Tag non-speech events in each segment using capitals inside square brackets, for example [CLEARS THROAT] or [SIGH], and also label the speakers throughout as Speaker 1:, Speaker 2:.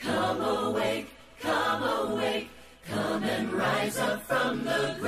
Speaker 1: come awake, come awake, come and rise up from the grave.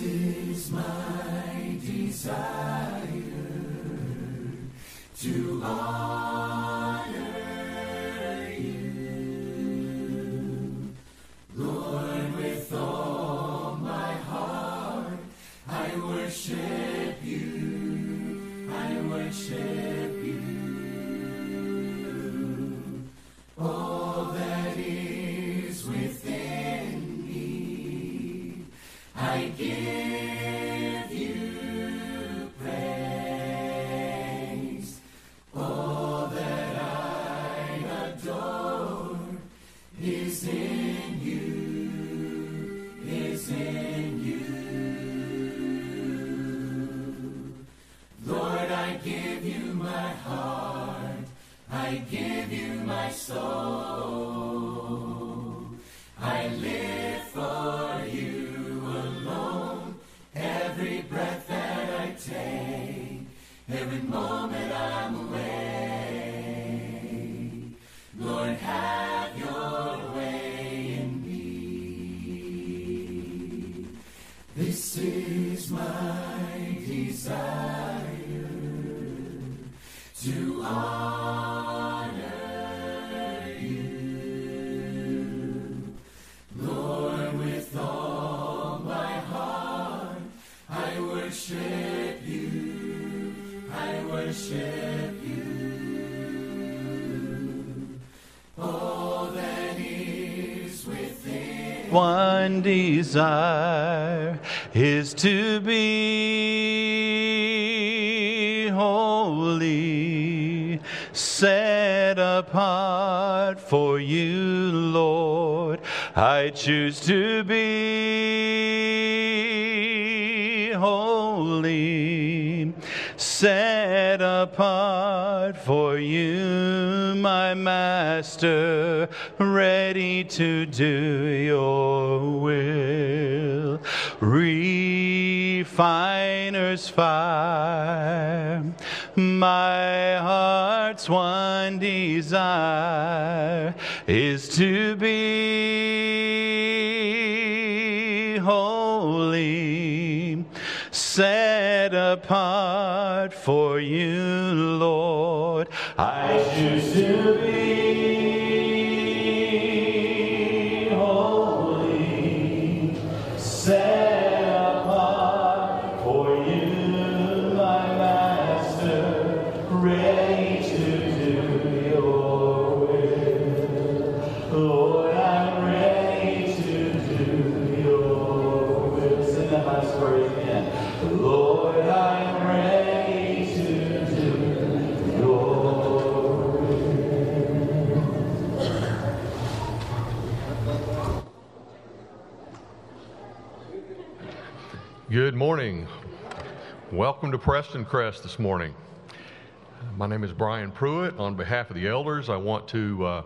Speaker 1: Is my desire to honor you. Lord, with all my heart, I worship you. I worship you. Oh, I can't. desire is
Speaker 2: to be holy, set apart for you, Lord. I choose to be holy, set apart for you, my Master, ready to do your Fire, my heart's one desire is to be holy, set apart for you, Lord. I choose to be
Speaker 3: Good morning. Welcome to Prestoncrest this morning. My name is Brian Pruitt. On behalf of the elders, I want to uh,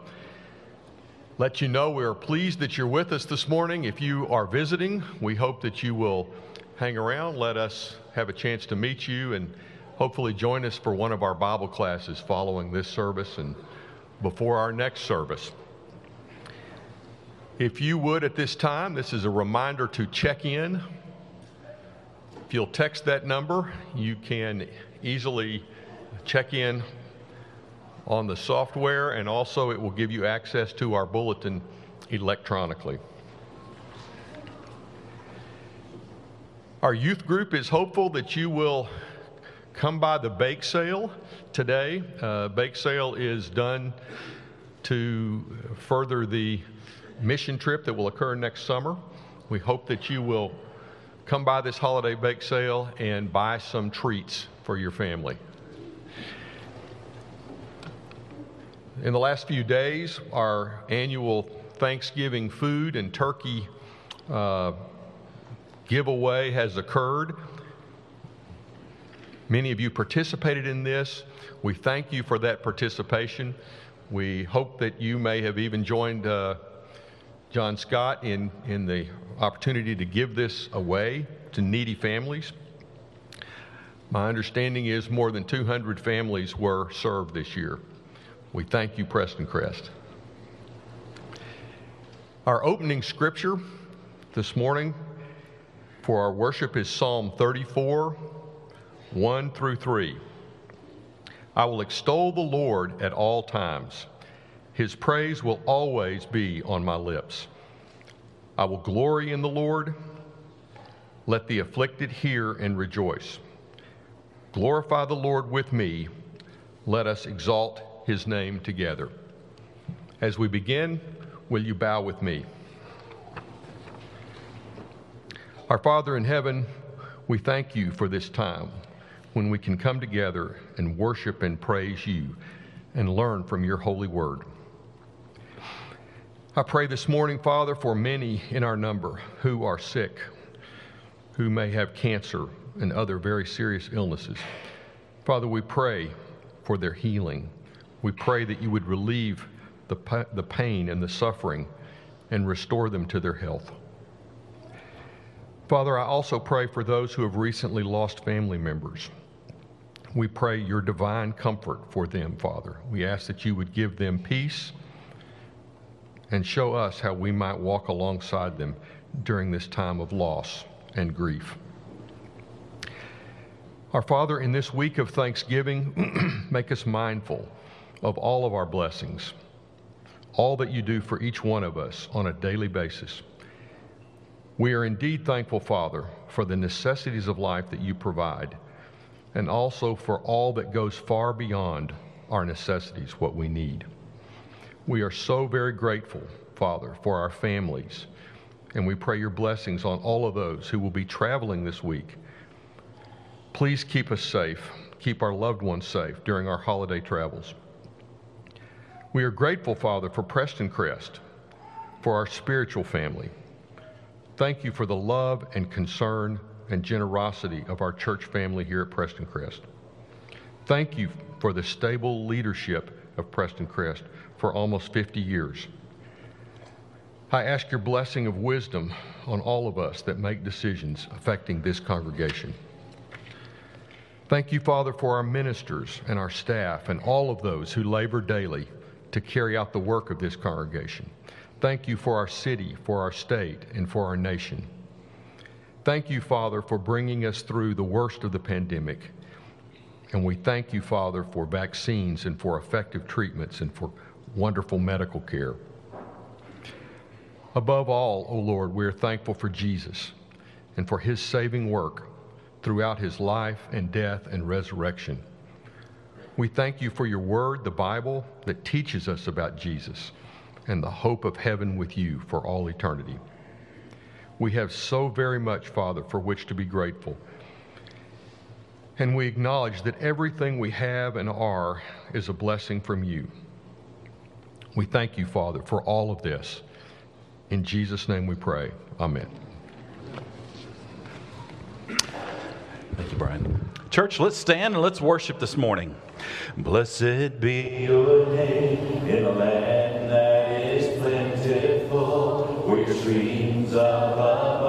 Speaker 3: let you know we are pleased that you're with us this morning. If you are visiting, we hope that you will hang around, let us have a chance to meet you, and hopefully join us for one of our Bible classes following this service and before our next service. If you would at this time, this is a reminder to check in if you'll text that number, you can easily check in on the software, and also it will give you access to our bulletin electronically. Our youth group is hopeful that you will come by the bake sale today. Uh, bake sale is done to further the mission trip that will occur next summer. We hope that you will come by this holiday bake sale and buy some treats for your family. In the last few days, our annual Thanksgiving food and turkey uh, giveaway has occurred. Many of you participated in this. We thank you for that participation. We hope that you may have even joined uh, John Scott in, in the opportunity to give this away to needy families. My understanding is more than 200 families were served this year. We thank you, Prestoncrest. Our opening scripture this morning for our worship is Psalm 34, 1 through 3. I will extol the Lord at all times. His praise will always be on my lips. I will glory in the Lord. Let the afflicted hear and rejoice. Glorify the Lord with me. Let us exalt his name together. As we begin, will you bow with me? Our Father in heaven, we thank you for this time when we can come together and worship and praise you and learn from your holy word. I pray this morning, Father, for many in our number who are sick, who may have cancer and other very serious illnesses. Father, we pray for their healing. We pray that you would relieve the, the pain and the suffering and restore them to their health. Father, I also pray for those who have recently lost family members. We pray your divine comfort for them, Father. We ask that you would give them peace and show us how we might walk alongside them during this time of loss and grief. Our Father, in this week of Thanksgiving, [CLEARS THROAT] make us mindful of all of our blessings, all that you do for each one of us on a daily basis. We are indeed thankful, Father, for the necessities of life that you provide, and also for all that goes far beyond our necessities, what we need. We are so very grateful, Father, for our families, and we pray your blessings on all of those who will be traveling this week. Please keep us safe, keep our loved ones safe during our holiday travels. We are grateful, Father, for Prestoncrest, for our spiritual family. Thank you for the love and concern and generosity of our church family here at Prestoncrest. Thank you for the stable leadership of Prestoncrest for almost 50 years. I ask your blessing of wisdom on all of us that make decisions affecting this congregation. Thank you, Father, for our ministers and our staff and all of those who labor daily to carry out the work of this congregation. Thank you for our city, for our state, and for our nation. Thank you, Father, for bringing us through the worst of the pandemic. And we thank you, Father, for vaccines and for effective treatments and for wonderful medical care. Above all, O oh Lord, we are thankful for Jesus and for his saving work throughout his life and death and resurrection. We thank you for your word, the Bible, that teaches us about Jesus and the hope of heaven with you for all eternity. We have so very much, Father, for which to be grateful. And we acknowledge that everything we have and are is a blessing from you. We thank you, Father, for all of this. In Jesus' name we pray. Amen.
Speaker 2: Thank you, Brian. Church, let's stand and let's worship this morning. Blessed be your name in a land that is plentiful, where your streams of abundance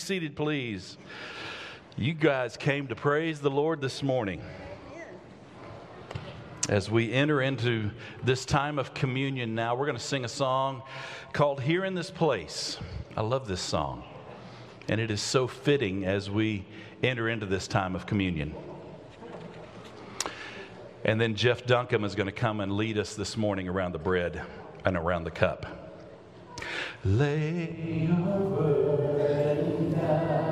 Speaker 2: seated, please. You guys came to praise the Lord this morning. As we enter into this time of communion now, we're going to sing a song called Here in This Place. I love this song, and it is so fitting as we enter into this time of communion. And then Jeff Duncan is going to come and lead us this morning around the bread and around the cup. Lay your burden down.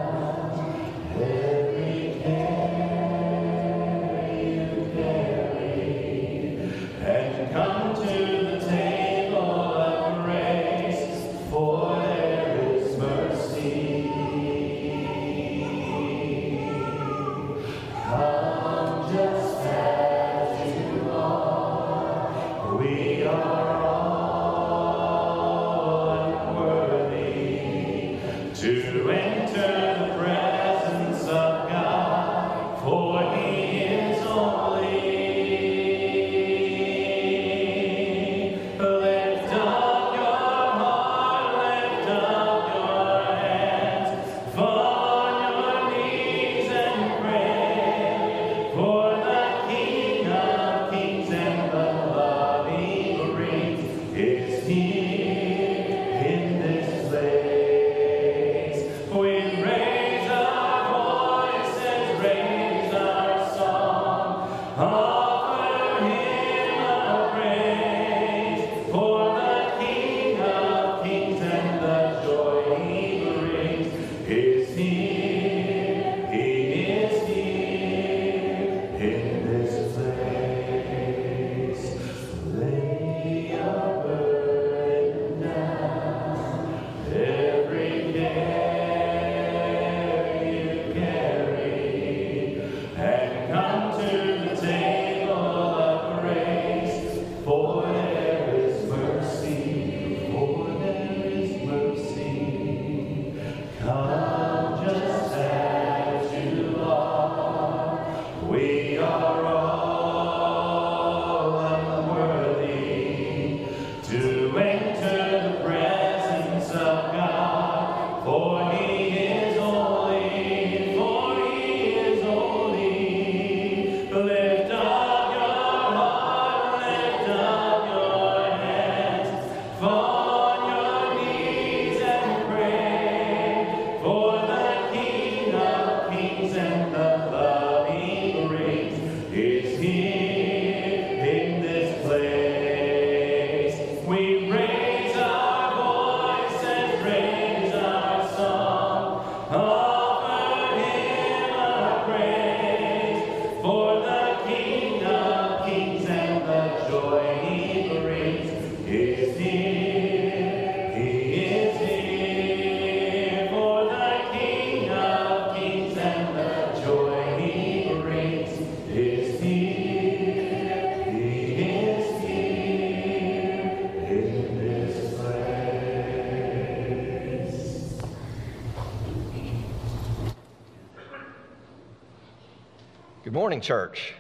Speaker 4: Morning, church.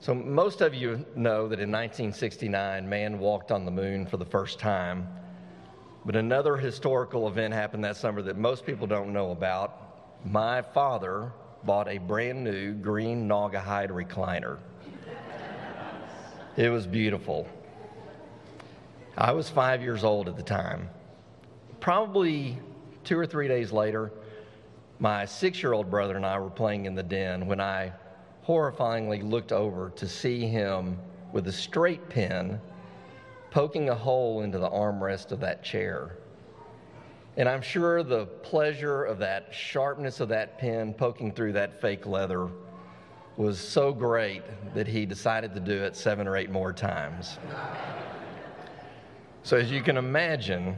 Speaker 4: So, most of you know that in 1969, man walked on the moon for the first time. But another historical event happened that summer that most people don't know about. My father bought a brand new green Naugahyde recliner. it was beautiful. I was five years old at the time. Probably two or three days later, my six year old brother and I were playing in the den when I horrifyingly looked over to see him with a straight pin poking a hole into the armrest of that chair. And I'm sure the pleasure of that sharpness of that pin poking through that fake leather was so great that he decided to do it seven or eight more times. So, as you can imagine,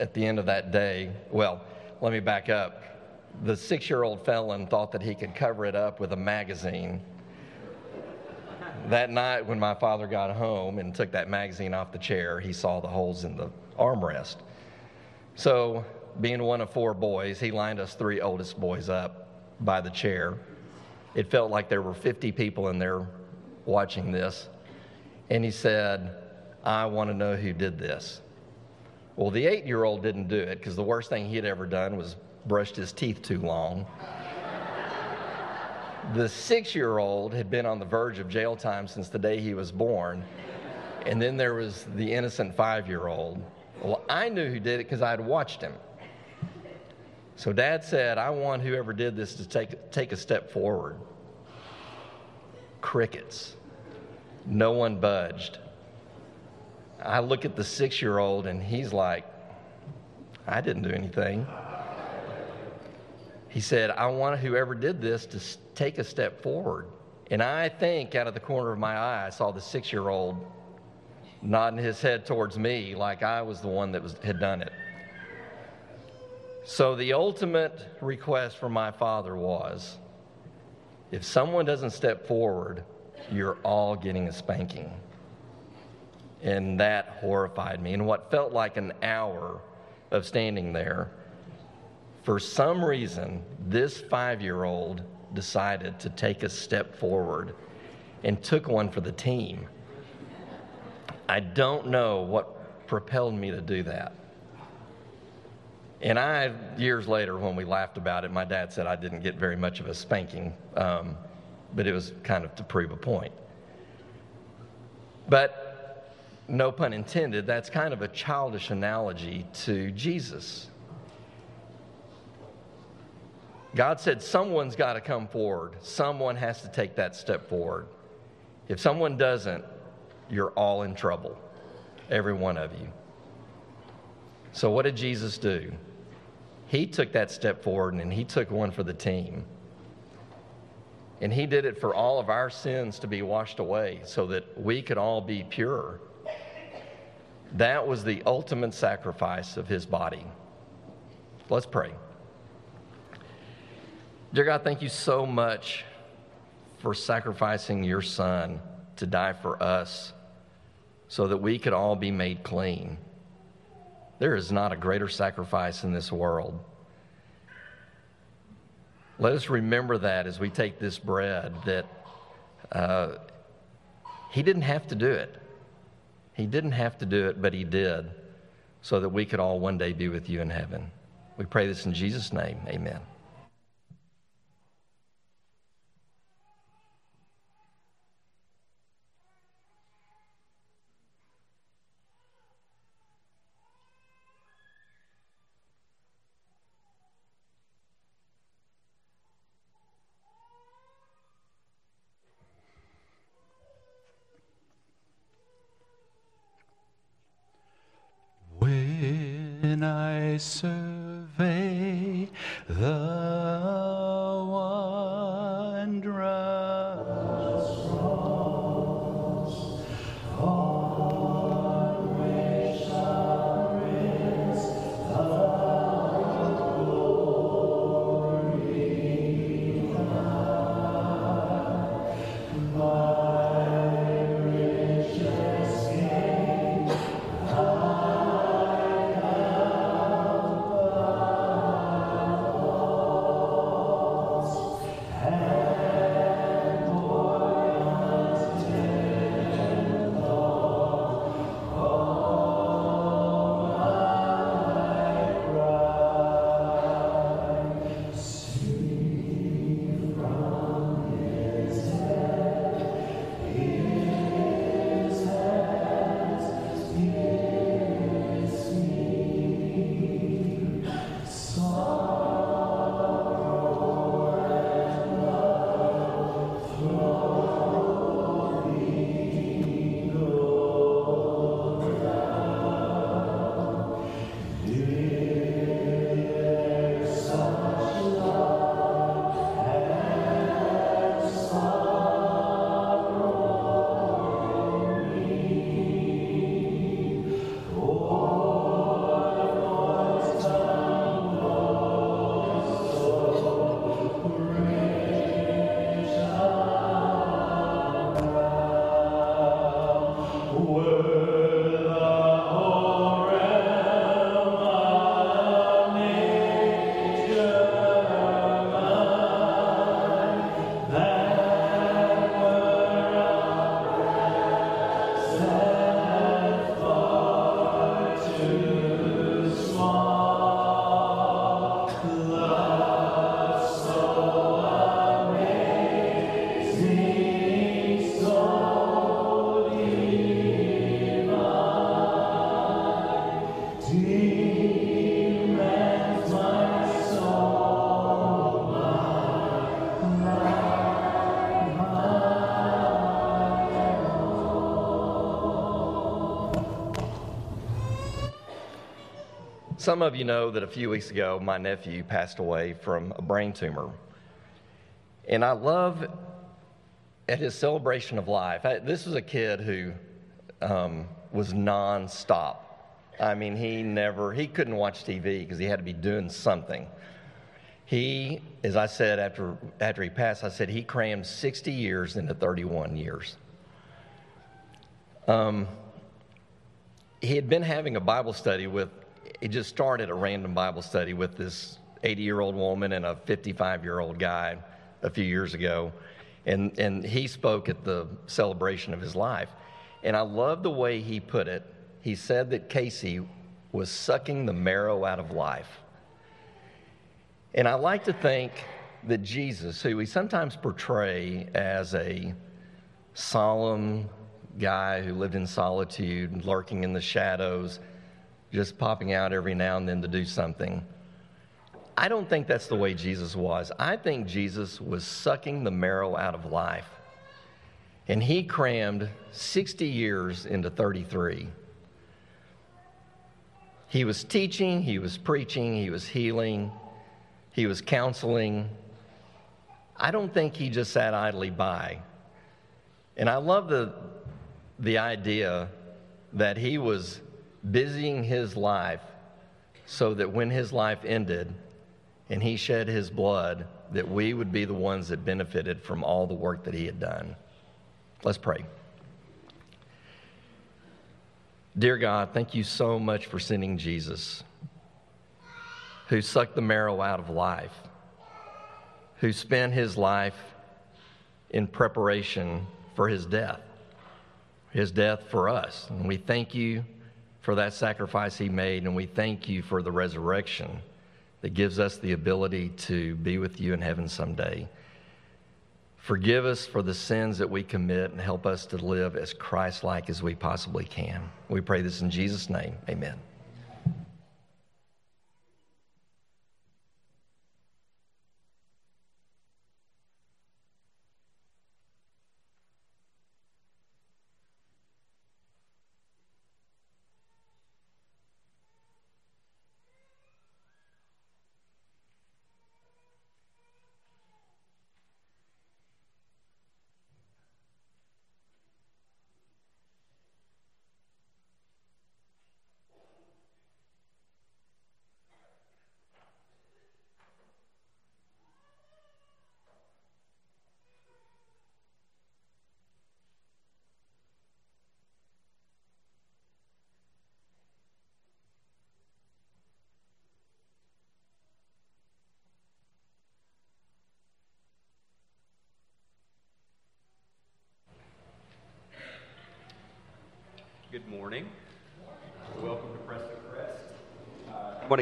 Speaker 4: at the end of that day, well, let me back up the six year old felon thought that he could cover it up with a magazine. that night when my father got home and took that magazine off the chair, he saw the holes in the armrest. So, being one of four boys, he lined us three oldest boys up by the chair. It felt like there were 50 people in there watching this. And he said, I want to know who did this. Well, the eight year old didn't do it because the worst thing he had ever done was brushed his teeth too long. the six year old had been on the verge of jail time since the day he was born. And then there was the innocent five year old. Well, I knew who did it because I had watched him. So dad said, I want whoever did this to take, take a step forward. Crickets. No one budged. I look at the six year old and he's like, I didn't do anything. He said, I want whoever did this to take a step forward. And I think out of the corner of my eye, I saw the six year old nodding his head towards me like I was the one that was, had done it. So the ultimate request from my father was if someone doesn't step forward, you're all getting a spanking. And that horrified me. And what felt like an hour of standing there, for some reason, this five year old decided to take a step forward and took one for the team. I don't know what propelled me to do that. And I, years later, when we laughed about it, my dad said I didn't get very much of a spanking, um, but it was kind of to prove a point. But no pun intended, that's kind of a childish analogy to Jesus. God said someone's got to come forward, someone has to take that step forward. If someone doesn't, you're all in trouble, every one of you. So, what did Jesus do? He took that step forward and he took one for the team. And he did it for all of our sins to be washed away so that we could all be pure. That was the ultimate sacrifice of his body. Let's pray. Dear God, thank you so much for sacrificing your son to die for us so that we could all be made clean. There is not a greater sacrifice in this world. Let us remember that as we take this bread, that uh, He didn't have to do it. He didn't have to do it, but He did, so that we could all one day be with you in heaven. We pray this in Jesus' name. Amen.
Speaker 2: Survey. The
Speaker 4: some of you know that a few weeks ago, my nephew passed away from a brain tumor. And I love at his celebration of life, I, this was a kid who um, was nonstop. I mean, he never, he couldn't watch TV because he had to be doing something. He, as I said after, after he passed, I said he crammed 60 years into 31 years. Um, he had been having a Bible study with, he just started a random Bible study with this 80 year old woman and a 55 year old guy a few years ago. And, and he spoke at the celebration of his life. And I love the way he put it. He said that Casey was sucking the marrow out of life. And I like to think that Jesus, who we sometimes portray as a solemn guy who lived in solitude, lurking in the shadows, just popping out every now and then to do something. I don't think that's the way Jesus was. I think Jesus was sucking the marrow out of life. And he crammed 60 years into 33. He was teaching, he was preaching, he was healing, he was counseling. I don't think he just sat idly by. And I love the, the idea that he was busying his life so that when his life ended and he shed his blood, that we would be the ones that benefited from all the work that he had done. Let's pray. Dear God, thank you so much for sending Jesus, who sucked the marrow out of life, who spent his life in preparation for his death, his death for us. And we thank you for that sacrifice he made, and we thank you for the resurrection that gives us the ability to be with you in heaven someday. Forgive us for the sins that we commit and help us to live as Christ like as we possibly can. We pray this in Jesus' name. Amen.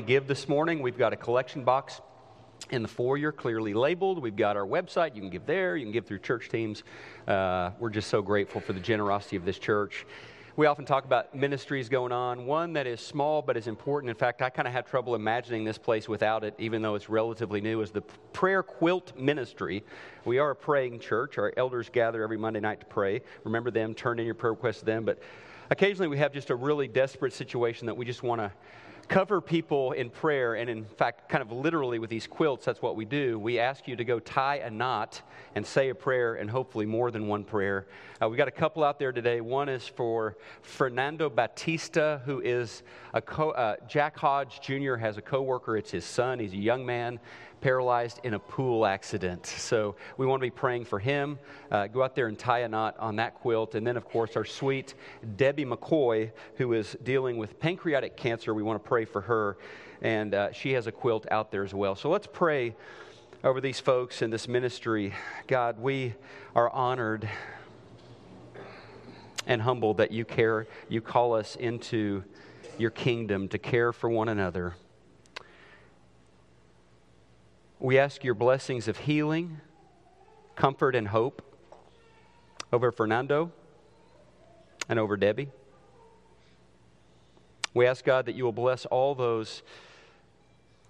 Speaker 5: To give this morning. We've got a collection box in the foyer, clearly labeled. We've got our website. You can give there. You can give through church teams. Uh, we're just so grateful for the generosity of this church. We often talk about ministries going on, one that is small but is important. In fact, I kind of had trouble imagining this place without it, even though it's relatively new, is the Prayer Quilt Ministry. We are a praying church. Our elders gather every Monday night to pray. Remember them, turn in your prayer requests to them. But occasionally we have just a really desperate situation that we just want to cover people in prayer. And in fact, kind of literally with these quilts, that's what we do. We ask you to go tie a knot and say a prayer, and hopefully more than one prayer. Uh, we got a couple out there today. One is for Fernando Batista, who is a co- uh, Jack Hodge Jr. has a coworker. It's his son. He's a young man paralyzed in a pool accident. [LAUGHS] So we want to be praying for him. Uh, go out there and tie a knot on that quilt. And then, of course, our sweet Debbie McCoy, who is dealing with pancreatic cancer. We want to pray for her. And uh, she has a quilt out there as well. So let's pray over these folks in this ministry. God, we are honored and humbled that you care, you call us into your kingdom to care for one another. We ask your blessings of healing, comfort, and hope over Fernando and over Debbie. We ask God that you will bless all those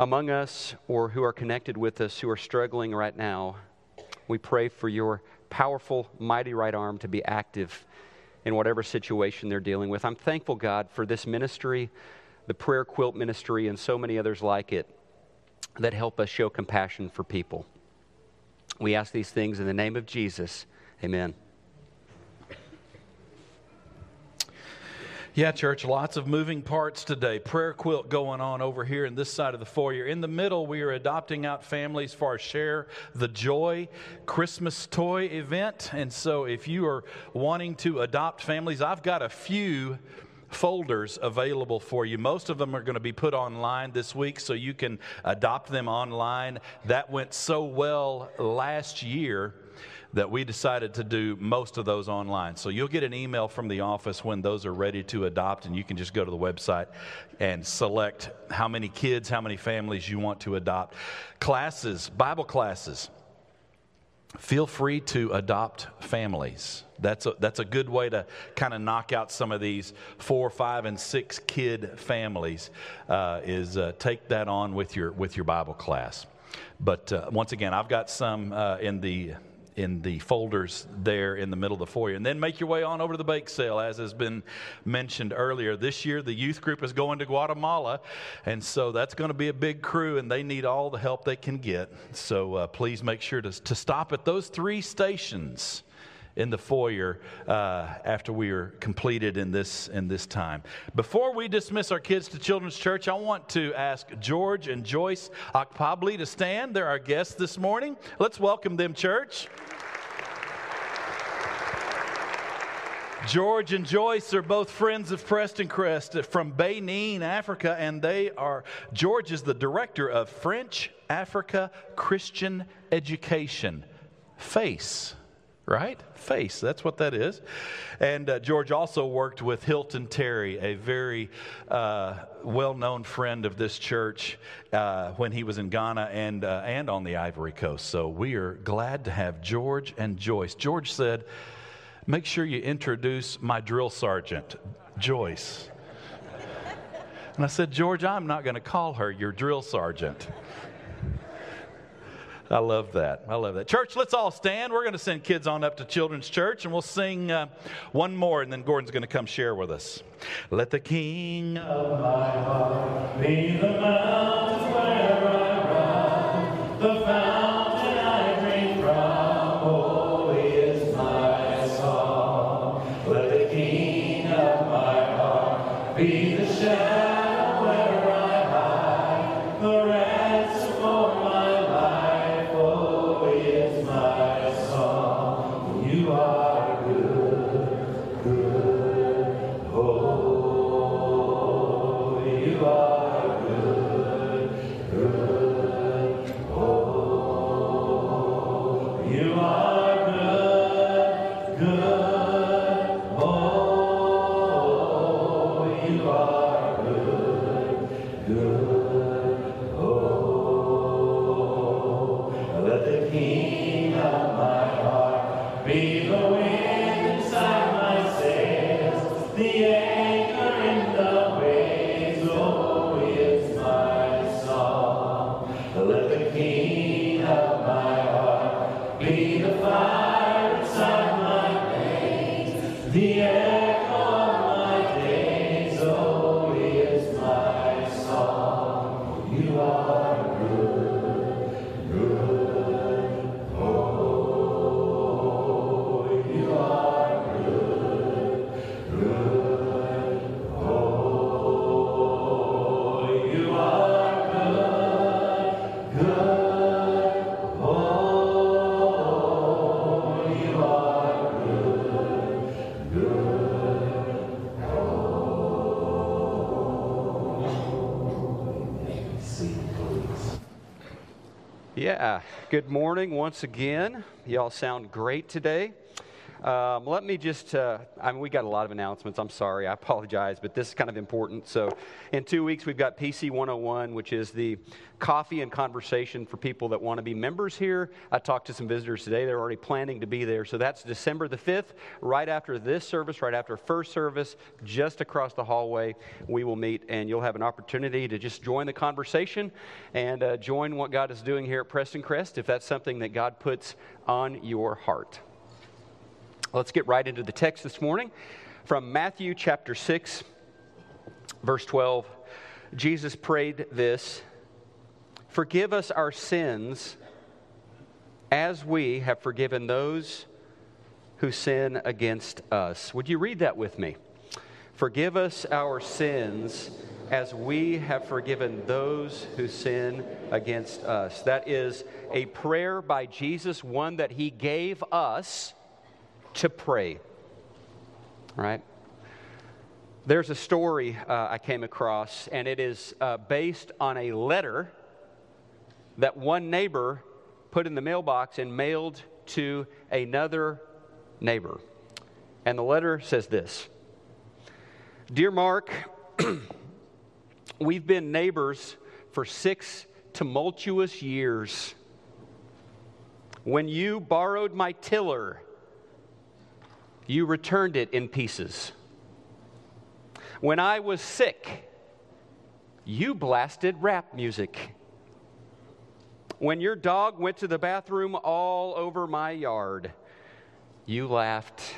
Speaker 5: among us or who are connected with us who are struggling right now. We pray for your powerful, mighty right arm to be active in whatever situation they're dealing with. I'm thankful, God, for this ministry the prayer quilt ministry, and so many others like it that help us show compassion for people. We ask these things in the name of Jesus. Amen.
Speaker 2: Yeah, church, lots of moving parts today. Prayer quilt going on over here in this side of the foyer. In the middle, we are adopting out families for our Share the Joy Christmas toy event. And so, if you are wanting to adopt families, I've got a few folders available for you. Most of them are going to be put online this week so you can adopt them online. That went so well last year that we decided to do most of those online. So you'll get an email from the office when those are ready to adopt, and you can just go to the website and select how many kids, how many families you want to adopt. Classes, Bible classes. Feel free to adopt families. That's a, that's a good way to kind of knock out some of these four, five, and six kid families. Uh, is uh, take that on with your with your Bible class. But uh, once again, I've got some uh, in the in the folders there in the middle of the foyer. And then make your way on over to the bake sale, as has been mentioned earlier. This year, the youth group is going to Guatemala, and so that's going to be a big crew, and they need all the help they can get. So uh, please make sure to, to stop at those three stations in the foyer uh, after we are completed in this in this time. Before we dismiss our kids to Children's Church, I want to ask George and Joyce Akpabli to stand. They're our guests this morning. Let's welcome them, church. George and Joyce are both friends of Prestoncrest from Benin, Africa, and they are, George is the director of French Africa Christian Education, FACE right? Face, that's what that is. And uh, George also worked with Hilton Terry, a very uh, well known friend of this church, uh, when he was in Ghana and, uh, and on the Ivory Coast. So we are glad to have George and Joyce. George said, Make sure you introduce my drill sergeant, Joyce. And I said, George, I'm not going to call her your drill sergeant. I love that. I love that. Church, let's all stand. We're going to send kids on up to Children's Church and we'll sing uh, one more, and then Gordon's going to come share with us. Let the King of my heart be the mountains where I run, King of my heart. Be the shadow good
Speaker 5: morning once again. Y'all sound great today. Um, let me just, uh, I mean, we got a lot of announcements. I'm sorry, I apologize, but this is kind of important. So, in two weeks, we've got PC 101, which is the coffee and conversation for people that want to be members here. I talked to some visitors today. They're already planning to be there. So, that's December the 5th, right after this service, right after first service, just across the hallway. We will meet, and you'll have an opportunity to just join the conversation and uh, join what God is doing here at Prestoncrest if that's something that God puts on your heart. Let's get right into the text this morning from Matthew chapter 6, verse 12 Jesus prayed this Forgive us our sins as we have forgiven those who sin against us. Would you read that with me? Forgive us our sins as we have forgiven those who sin against us. That is a prayer by Jesus, one that he gave us to pray. Right? There's a story uh, I came across, and it is uh, based on a letter that one neighbor put in the mailbox and mailed to another neighbor. And the letter says this Dear Mark, [CLEARS THROAT] we've been neighbors for six tumultuous years. When you borrowed my tiller, you returned it in pieces. When I was sick, you blasted rap music. When your dog went to the bathroom all over my yard, you laughed.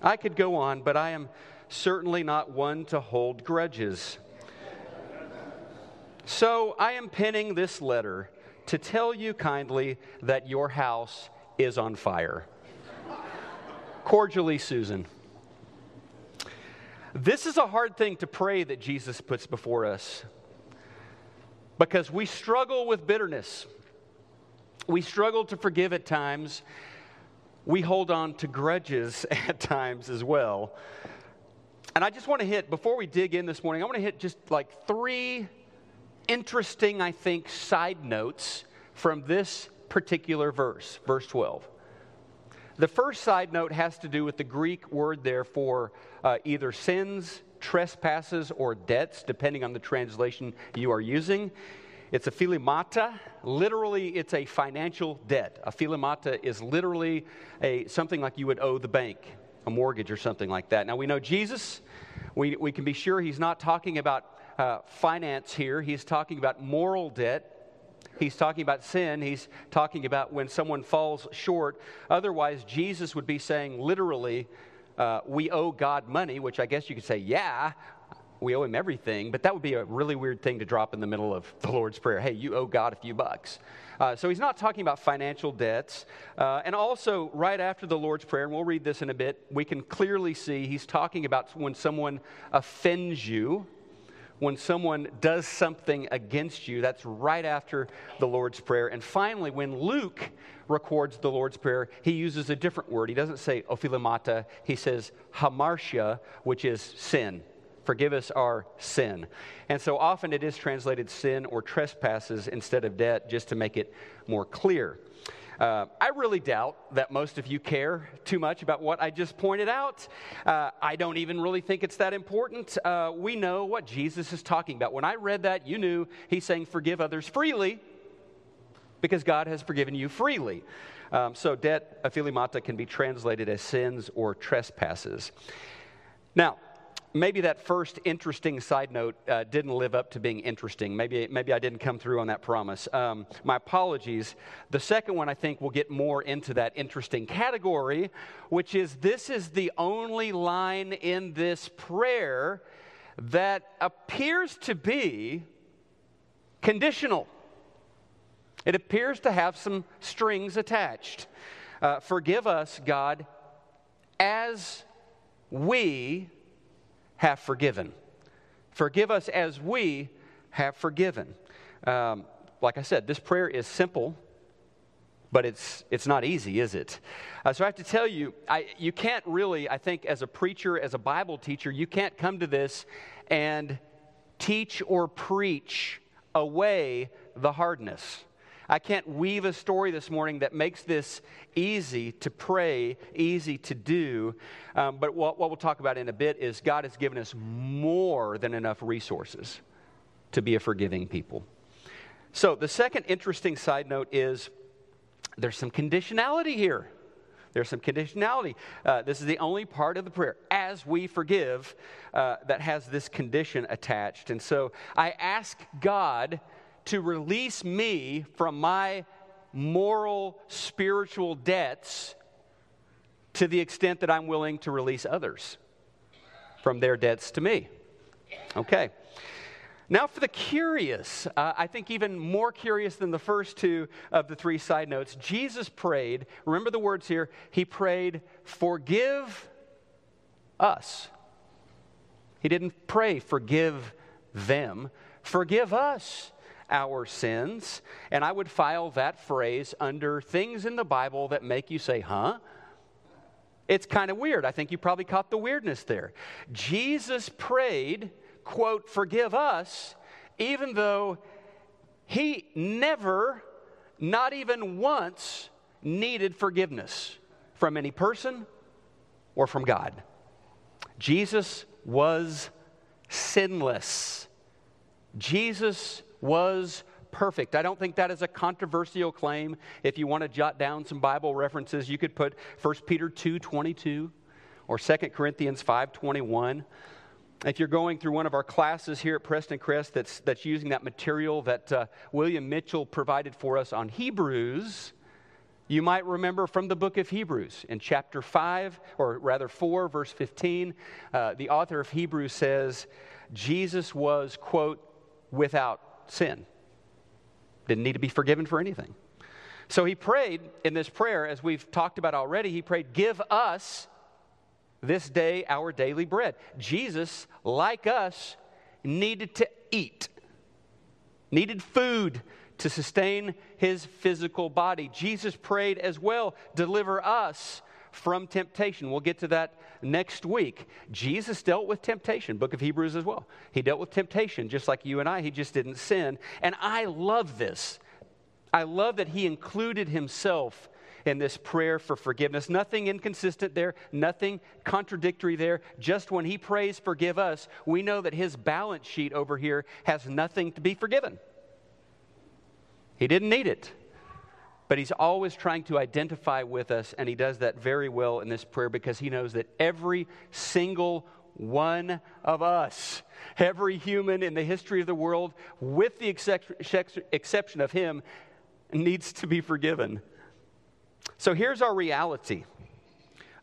Speaker 5: I could go on, but I am certainly not one to hold grudges. So I am penning this letter to tell you kindly that your house is on fire. Cordially, Susan. This is a hard thing to pray that Jesus puts before us because we struggle with bitterness. We struggle to forgive at times. We hold on to grudges [LAUGHS] at times as well. And I just want to hit, before we dig in this morning, I want to hit just like three interesting, I think, side notes from this particular verse, verse 12. The first side note has to do with the Greek word there for uh, either sins, trespasses, or debts, depending on the translation you are using. It's a philemata. Literally, it's a financial debt. A philemata is literally a, something like you would owe the bank, a mortgage or something like that. Now, we know Jesus. We, we can be sure he's not talking about uh, finance here, he's talking about moral debt. He's talking about sin. He's talking about when someone falls short. Otherwise, Jesus would be saying literally, uh, we owe God money, which I guess you could say, yeah, we owe him everything, but that would be a really weird thing to drop in the middle of the Lord's Prayer. Hey, you owe God a few bucks. Uh, so he's not talking about financial debts. Uh, and also, right after the Lord's Prayer, and we'll read this in a bit, we can clearly see he's talking about when someone offends you when someone does something against you. That's right after the Lord's Prayer. And finally, when Luke records the Lord's Prayer, he uses a different word. He doesn't say opheilemata, he says hamartia, which is sin. Forgive us our sin. And so often it is translated sin or trespasses instead of debt, just to make it more clear. Uh, I really doubt that most of you care too much about what I just pointed out. Uh, I don't even really think it's that important. Uh, we know what Jesus is talking about. When I read that, you knew he's saying, Forgive others freely because God has forgiven you freely. Um, so, debt, opheilemata, can be translated as sins or trespasses. Now, maybe that first interesting side note uh, didn't live up to being interesting. Maybe, maybe I didn't come through on that promise. Um, my apologies. The second one, I think, will get more into that interesting category, which is this is the only line in this prayer that appears to be conditional. It appears to have some strings attached. Uh, forgive us, God, as we have forgiven. Forgive us as we have forgiven. Um, like I said, this prayer is simple, but it's, it's not easy, is it? Uh, so I have to tell you, I, you can't really, I think, as a preacher, as a Bible teacher, you can't come to this and teach or preach away the hardness. I can't weave a story this morning that makes this easy to pray, easy to do. Um, but what, what we'll talk about in a bit is God has given us more than enough resources to be a forgiving people. So, the second interesting side note is there's some conditionality here. There's some conditionality. Uh, this is the only part of the prayer, as we forgive, uh, that has this condition attached. And so I ask God to release me from my moral, spiritual debts to the extent that I'm willing to release others from their debts to me. Okay. Now, for the curious, uh, I think even more curious than the first two of the three side notes, Jesus prayed, remember the words here, he prayed, forgive us. He didn't pray, forgive them, forgive us our sins. And I would file that phrase under things in the Bible that make you say, huh? It's kind of weird. I think you probably caught the weirdness there. Jesus prayed, quote, forgive us, even though he never, not even once, needed forgiveness from any person or from God. Jesus was sinless. Jesus was perfect. I don't think that is a controversial claim. If you want to jot down some Bible references, you could put 1 Peter 2:22 or 2 Corinthians 5:21. If you're going through one of our classes here at Prestoncrest that's, that's using that material that uh, William Mitchell provided for us on Hebrews, you might remember from the book of Hebrews in chapter 5, or rather 4, verse 15, uh, the author of Hebrews says, Jesus was, quote, without sin. Didn't need to be forgiven for anything. So he prayed in this prayer, as we've talked about already, he prayed, Give us this day our daily bread. Jesus, like us, needed to eat, needed food to sustain his physical body. Jesus prayed as well, Deliver us from temptation. We'll get to that next week. Jesus dealt with temptation, book of Hebrews as well. He dealt with temptation just like you and I. He just didn't sin. And I love this. I love that he included himself in this prayer for forgiveness. Nothing inconsistent there, nothing contradictory there. Just when he prays, forgive us, we know that his balance sheet over here has nothing to be forgiven. He didn't need it. But he's always trying to identify with us, and he does that very well in this prayer because he knows that every single one of us, every human in the history of the world, with the exception of him, needs to be forgiven. So here's our reality.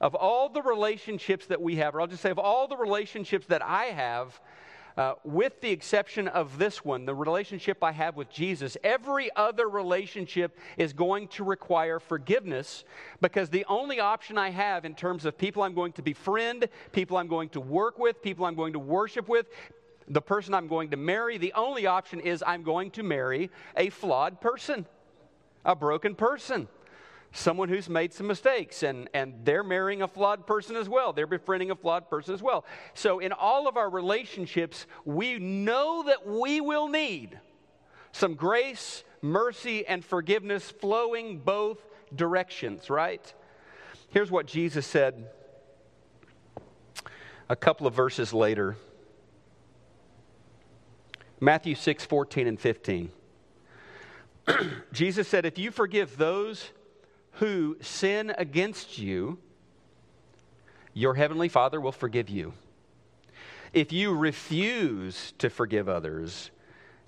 Speaker 5: Of all the relationships that we have, or I'll just say, of all the relationships that I have, uh, with the exception of this one, the relationship I have with Jesus, every other relationship is going to require forgiveness because the only option I have in terms of people I'm going to befriend, people I'm going to work with, people I'm going to worship with, the person I'm going to marry, the only option is I'm going to marry a flawed person, a broken person someone who's made some mistakes and, and they're marrying a flawed person as well. They're befriending a flawed person as well. So, in all of our relationships, we know that we will need some grace, mercy, and forgiveness flowing both directions, right? Here's what Jesus said a couple of verses later Matthew 6 14 and 15. [CLEARS THROAT] Jesus said, If you forgive those who sin against you, your heavenly Father will forgive you. If you refuse to forgive others,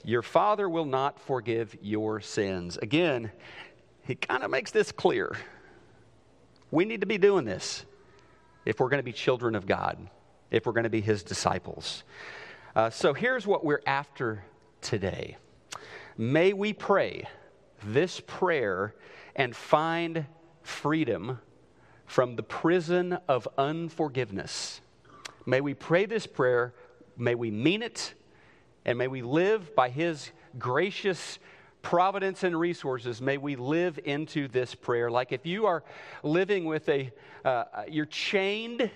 Speaker 5: your Father will not forgive your sins. Again, he kind of makes this clear. We need to be doing this if we're going to be children of God, if we're going to be his disciples. Uh, so here's what we're after today. May we pray this prayer and find freedom from the prison of unforgiveness. May we pray this prayer, may we mean it, and may we live by His gracious providence and resources. May we live into this prayer. Like if you are living with a, uh, you're chained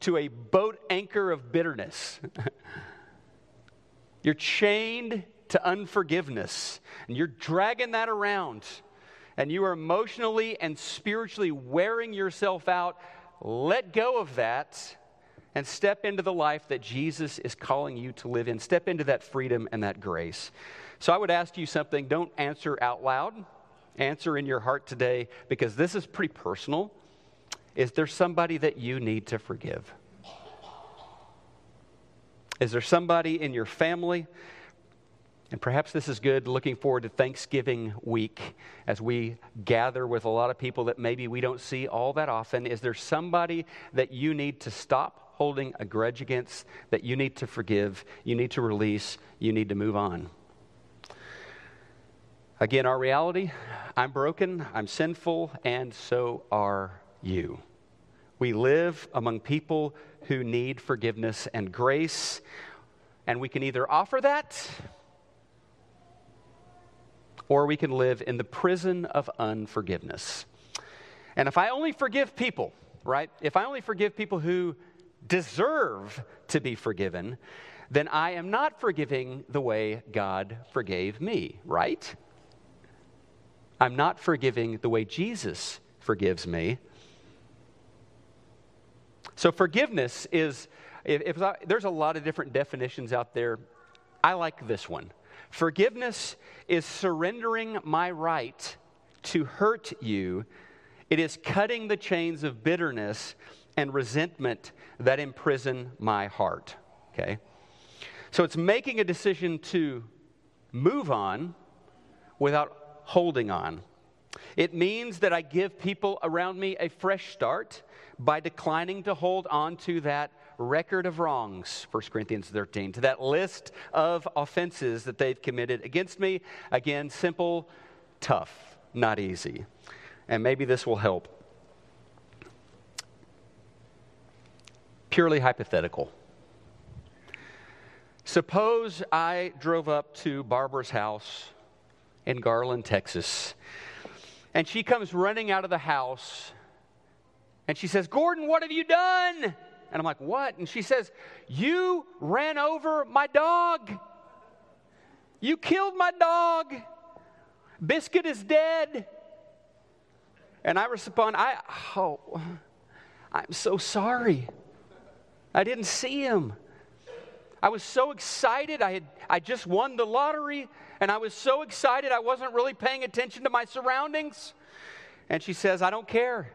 Speaker 5: to a boat anchor of bitterness. [LAUGHS] you're chained to unforgiveness, and you're dragging that around and you are emotionally and spiritually wearing yourself out, let go of that and step into the life that Jesus is calling you to live in. Step into that freedom and that grace. So I would ask you something. Don't answer out loud, answer in your heart today because this is pretty personal. Is there somebody that you need to forgive? Is there somebody in your family and perhaps this is good looking forward to Thanksgiving week as we gather with a lot of people that maybe we don't see all that often. Is there somebody that you need to stop holding a grudge against that you need to forgive, you need to release, you need to move on. Again, our reality I'm broken, I'm sinful, and so are you. We live among people who need forgiveness and grace, and we can either offer that or we can live in the prison of unforgiveness. And if I only forgive people, right, if I only forgive people who deserve to be forgiven, then I am not forgiving the way God forgave me, right? I'm not forgiving the way Jesus forgives me. So, forgiveness is, if, if I, there's a lot of different definitions out there, I like this one. Forgiveness is surrendering my right to hurt you, it is cutting the chains of bitterness and resentment that imprison my heart. Okay? So, it's making a decision to move on without holding on. It means that I give people around me a fresh start by declining to hold on to that record of wrongs, 1 Corinthians 13, to that list of offenses that they've committed against me. Again, simple, tough, not easy. And maybe this will help. Purely hypothetical. Suppose I drove up to Barbara's house in Garland, Texas, and she comes running out of the house and she says, Gordon, what have you done? And I'm like, What? And she says, You ran over my dog. You killed my dog. Biscuit is dead. And I respond, I, oh, I'm so sorry. I didn't see him. I was so excited. I had I just won the lottery and I was so excited I wasn't really paying attention to my surroundings. And she says, "I don't care.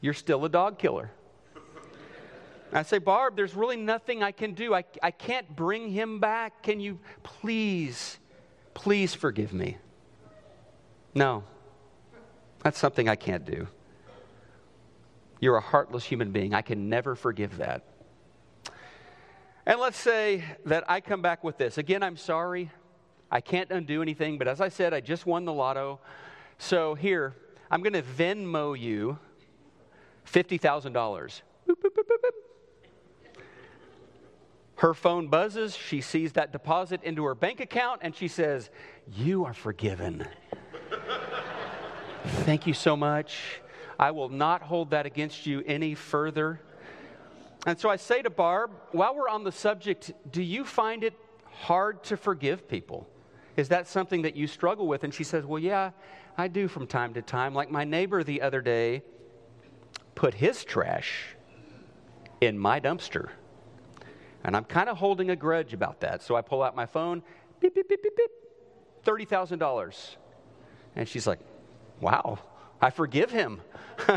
Speaker 5: You're still a dog killer." I say, "Barb, there's really nothing I can do. I I can't bring him back. Can you please please forgive me?" No. That's something I can't do. You're a heartless human being. I can never forgive that. And let's say that I come back with this. Again, I'm sorry. I can't undo anything, but as I said, I just won the lotto. So here, I'm going to Venmo you $50,000. Her phone buzzes. She sees that deposit into her bank account and she says, You are forgiven. Thank you so much. I will not hold that against you any further. And so I say to Barb, while we're on the subject, do you find it hard to forgive people? Is that something that you struggle with? And she says, Well, yeah, I do from time to time. Like my neighbor the other day put his trash in my dumpster. And I'm kind of holding a grudge about that. So I pull out my phone, beep, beep, beep, beep, beep, $30,000. And she's like, Wow, I forgive him. [LAUGHS]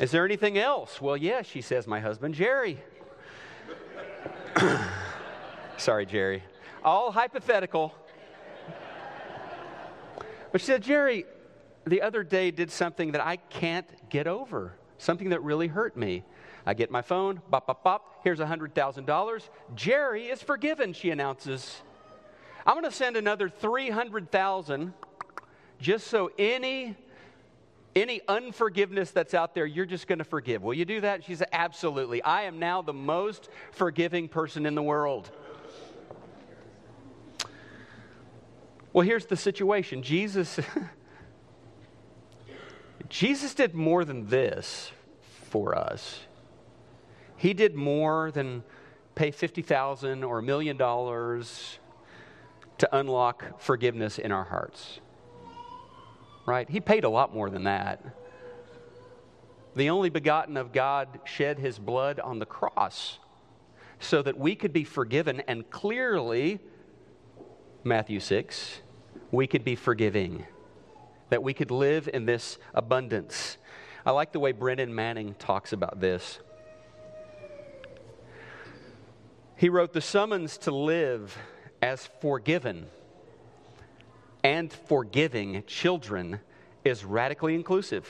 Speaker 5: Is there anything else? Well, yes, she says, my husband, Jerry. [COUGHS] Sorry, Jerry. All hypothetical. But she said, Jerry, the other day did something that I can't get over, something that really hurt me. I get my phone, bop, bop, bop, here's $100,000. Jerry is forgiven, she announces. I'm going to send another 300,000 just so any any unforgiveness that's out there, you're just going to forgive. Will you do that? She said, Absolutely. I am now the most forgiving person in the world. Well, here's the situation Jesus. [LAUGHS] Jesus did more than this for us. He did more than pay 50,000 or a million dollars to unlock forgiveness in our hearts right? He paid a lot more than that. The only begotten of God shed his blood on the cross so that we could be forgiven, and clearly, Matthew 6, we could be forgiving, that we could live in this abundance. I like the way Brennan Manning talks about this. He wrote, The summons to live as forgiven and forgiving children is radically inclusive.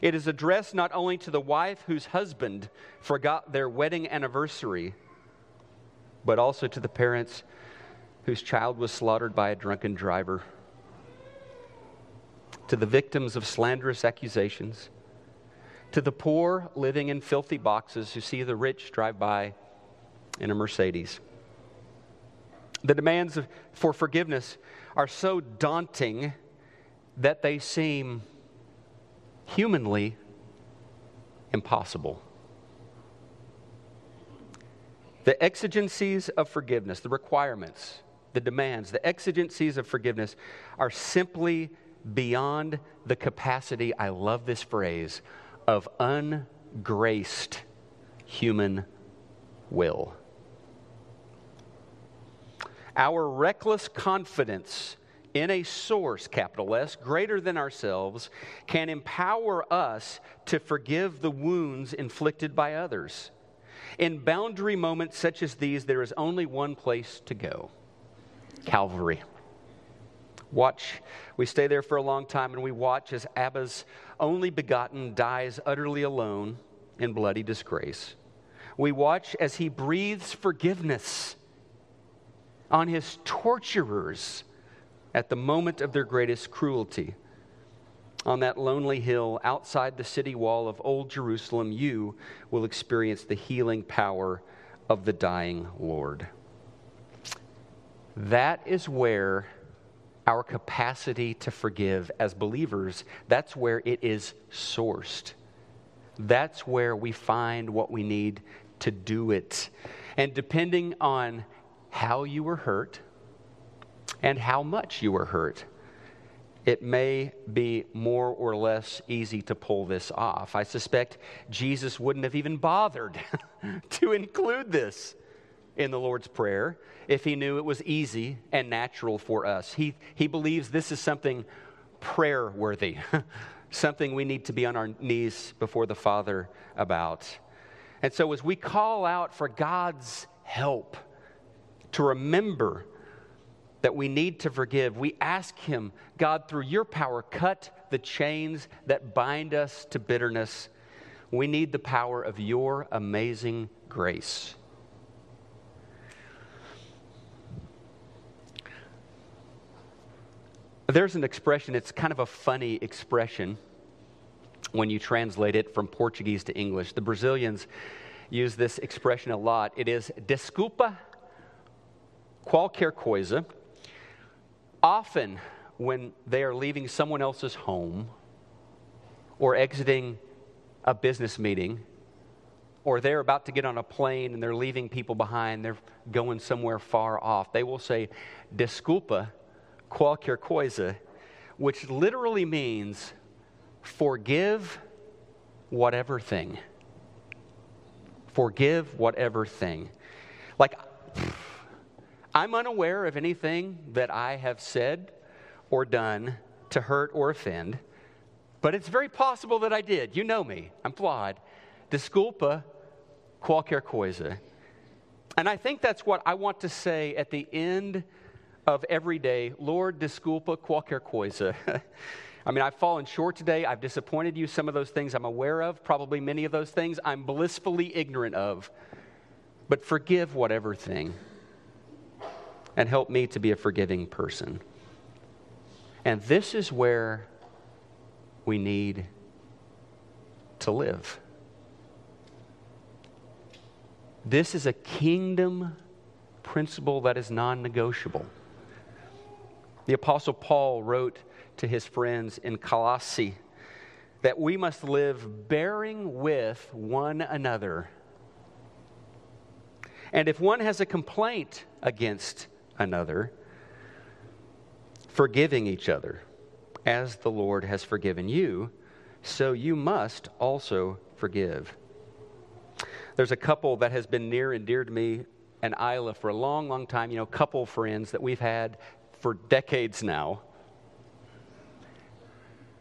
Speaker 5: It is addressed not only to the wife whose husband forgot their wedding anniversary, but also to the parents whose child was slaughtered by a drunken driver, to the victims of slanderous accusations, to the poor living in filthy boxes who see the rich drive by in a Mercedes. The demands for forgiveness are so daunting that they seem humanly impossible. The exigencies of forgiveness, the requirements, the demands, the exigencies of forgiveness are simply beyond the capacity, I love this phrase, of ungraced human will. Our reckless confidence in a source, capital S, greater than ourselves, can empower us to forgive the wounds inflicted by others. In boundary moments such as these, there is only one place to go Calvary. Watch, we stay there for a long time and we watch as Abba's only begotten dies utterly alone in bloody disgrace. We watch as he breathes forgiveness on his torturers at the moment of their greatest cruelty. On that lonely hill outside the city wall of Old Jerusalem, you will experience the healing power of the dying Lord. That is where our capacity to forgive as believers, that's where it is sourced. That's where we find what we need to do it. And depending on how you were hurt and how much you were hurt, it may be more or less easy to pull this off. I suspect Jesus wouldn't have even bothered [LAUGHS] to include this in the Lord's Prayer if he knew it was easy and natural for us. He, he believes this is something prayer worthy, [LAUGHS] something we need to be on our knees before the Father about. And so, as we call out for God's help to remember that we need to forgive, we ask Him, God, through your power, cut the chains that bind us to bitterness. We need the power of your amazing grace. There's an expression, it's kind of a funny expression when you translate it from Portuguese to English. The Brazilians use this expression a lot. It is desculpa qualquer coisa. Often, when they are leaving someone else's home or exiting a business meeting, or they're about to get on a plane and they're leaving people behind, they're going somewhere far off, they will say, Desculpa qualquer coisa, which literally means forgive whatever thing. Forgive whatever thing. Like, I'm unaware of anything that I have said or done to hurt or offend, but it's very possible that I did. You know me, I'm flawed. Desculpa qualquer coisa. And I think that's what I want to say at the end of every day, Lord, desculpa qualquer coisa. [LAUGHS] I mean, I've fallen short today. I've disappointed you. Some of those things I'm aware of, probably many of those things I'm blissfully ignorant of. But forgive whatever thing and help me to be a forgiving person. And this is where we need to live. This is a kingdom principle that is non negotiable. The Apostle Paul wrote to his friends in Colossae that we must live bearing with one another. And if one has a complaint against another, forgiving each other, as the Lord has forgiven you, so you must also forgive. There's a couple that has been near and dear to me and Isla for a long, long time, you know, couple friends that we've had for decades now.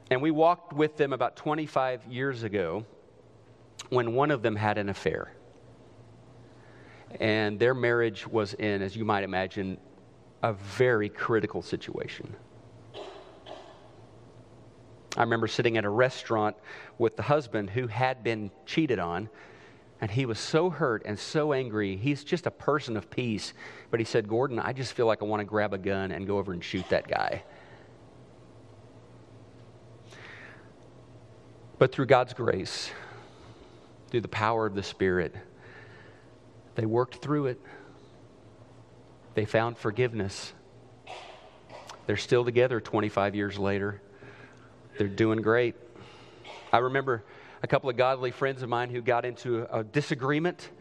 Speaker 5: And we walked with them about 25 years ago when one of them had an affair. And their marriage was in, as you might imagine, a very critical situation. I remember sitting at a restaurant with the husband who had been cheated on, and he was so hurt and so angry. He's just a person of peace. But he said, Gordon, I just feel like I want to grab a gun and go over and shoot that guy. But through God's grace, through the power of the Spirit, they worked through it. They found forgiveness. They're still together 25 years later. They're doing great. I remember a couple of godly friends of mine who got into a disagreement.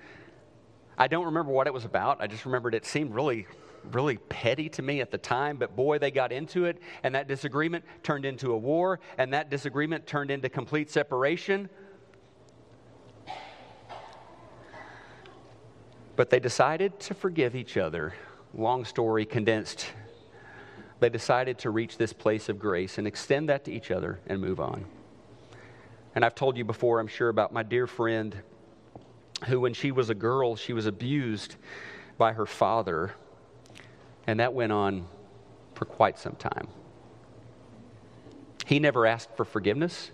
Speaker 5: I don't remember what it was about. I just remembered it seemed really, really petty to me at the time, but boy, they got into it, and that disagreement turned into a war, and that disagreement turned into complete separation. But they decided to forgive each other. Long story condensed they decided to reach this place of grace and extend that to each other and move on. And I've told you before, I'm sure, about my dear friend who, when she was a girl, she was abused by her father. And that went on for quite some time. He never asked for forgiveness.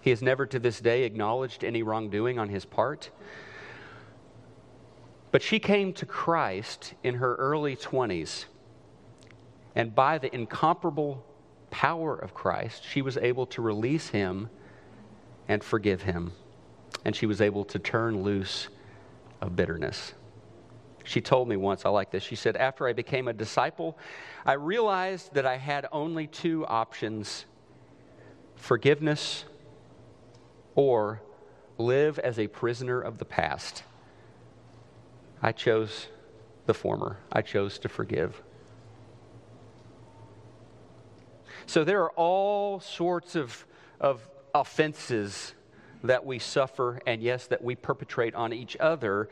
Speaker 5: He has never to this day acknowledged any wrongdoing on his part. But she came to Christ in her early 20s and by the incomparable power of Christ, she was able to release him and forgive him. And she was able to turn loose of bitterness. She told me once, I like this. She said, After I became a disciple, I realized that I had only two options forgiveness or live as a prisoner of the past. I chose the former. I chose to forgive. So there are all sorts of, of offenses that we suffer, and yes, that we perpetrate on each other.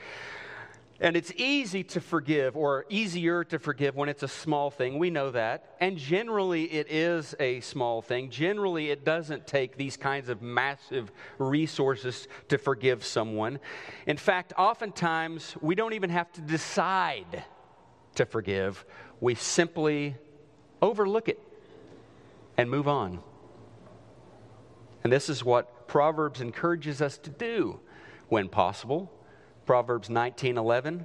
Speaker 5: And it's easy to forgive, or easier to forgive when it's a small thing. We know that. And generally, it is a small thing. Generally, it doesn't take these kinds of massive resources to forgive someone. In fact, oftentimes, we don't even have to decide to forgive, we simply overlook it and move on. And this is what Proverbs encourages us to do when possible. Proverbs 19:11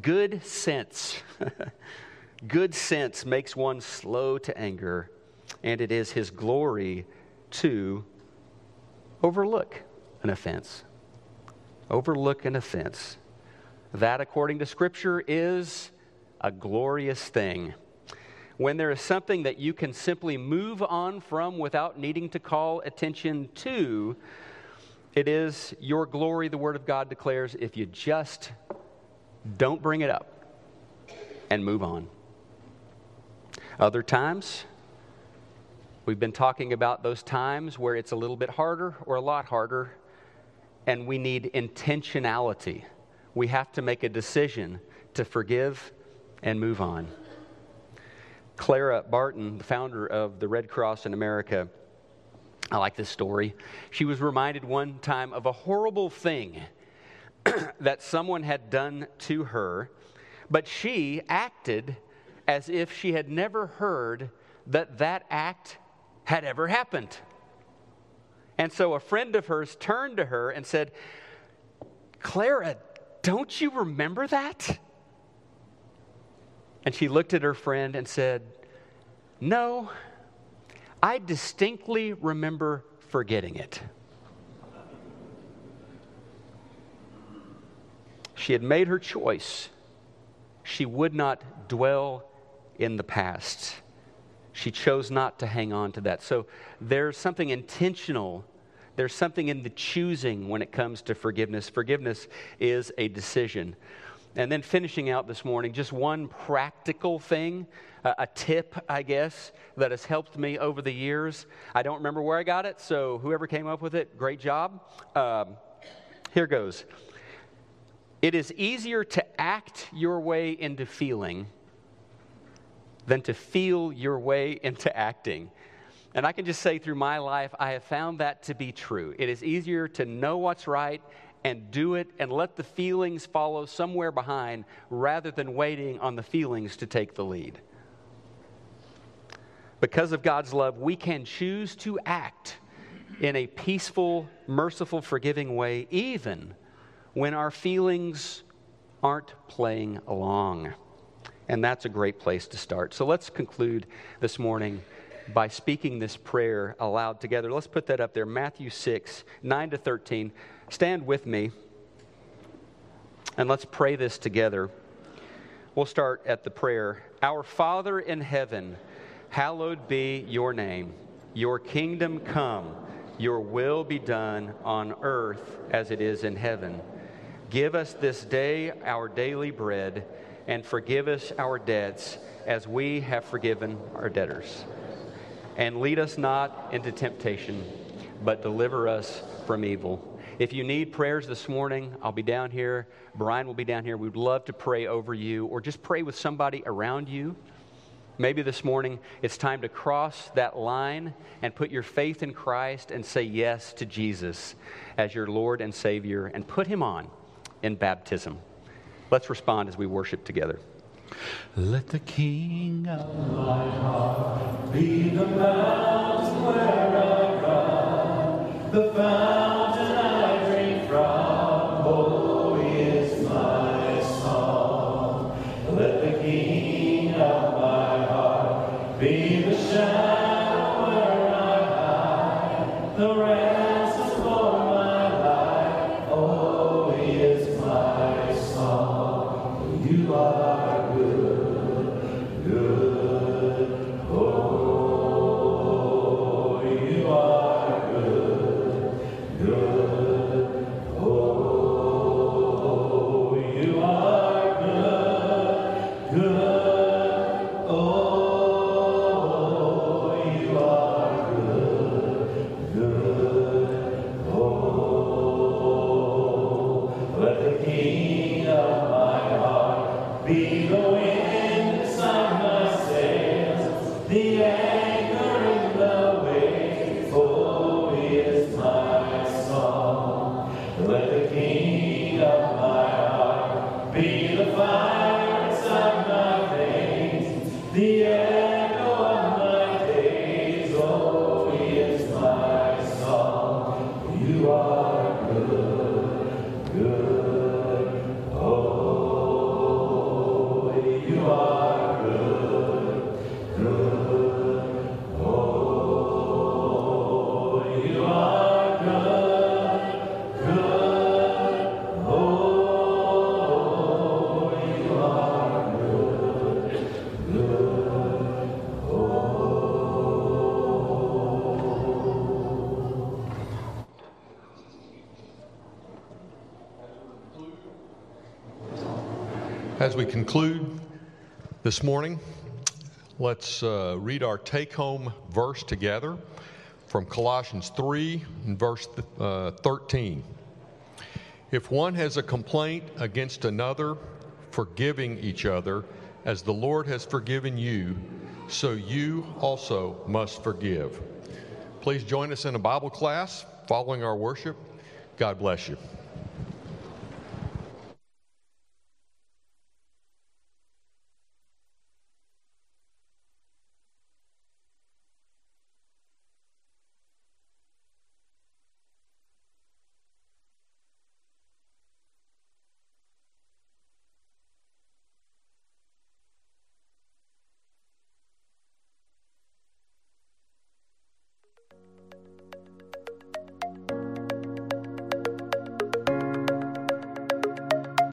Speaker 5: Good sense [LAUGHS] good sense makes one slow to anger and it is his glory to overlook an offense. Overlook an offense. That according to scripture is a glorious thing when there is something that you can simply move on from without needing to call attention to, it is your glory, the Word of God declares, if you just don't bring it up and move on. Other times, we've been talking about those times where it's a little bit harder or a lot harder, and we need intentionality. We have to make a decision to forgive and move on. Clara Barton, the founder of the Red Cross in America, I like this story. She was reminded one time of a horrible thing [CLEARS THROAT] that someone had done to her, but she acted as if she had never heard that that act had ever happened. And so a friend of hers turned to her and said, Clara, don't you remember that? And she looked at her friend and said, No, I distinctly remember forgetting it. She had made her choice. She would not dwell in the past. She chose not to hang on to that. So there's something intentional. There's something in the choosing when it comes to forgiveness. Forgiveness is a decision. And then finishing out this morning, just one practical thing, a tip, I guess, that has helped me over the years. I don't remember where I got it, so whoever came up with it, great job. Um, here goes. It is easier to act your way into feeling than to feel your way into acting. And I can just say through my life, I have found that to be true. It is easier to know what's right and do it and let the feelings follow somewhere behind rather than waiting on the feelings to take the lead. Because of God's love, we can choose to act in a peaceful, merciful, forgiving way, even when our feelings aren't playing along. And that's a great place to start. So let's conclude this morning by speaking this prayer aloud together. Let's put that up there Matthew 6, 9 to 13. Stand with me and let's pray this together. We'll start at the prayer Our Father in heaven, hallowed be your name. Your kingdom come, your will be done on earth as it is in heaven. Give us this day our daily bread, and forgive us our debts as we have forgiven our debtors. And lead us not into temptation, but deliver us from evil. If you need prayers this morning, I'll be down here. Brian will be down here. We'd love to pray over you or just pray with somebody around you. Maybe this morning it's time to cross that line and put your faith in Christ and say yes to Jesus as your Lord and Savior and put Him on in baptism. Let's respond as we worship together.
Speaker 2: Let the King of my heart be the mountain where I run, the fountain
Speaker 3: we conclude this morning, let's uh, read our take home verse together from Colossians 3 and verse uh, 13. If one has a complaint against another, forgiving each other, as the Lord has forgiven you, so you also must forgive. Please join us in a Bible class following our worship. God bless you.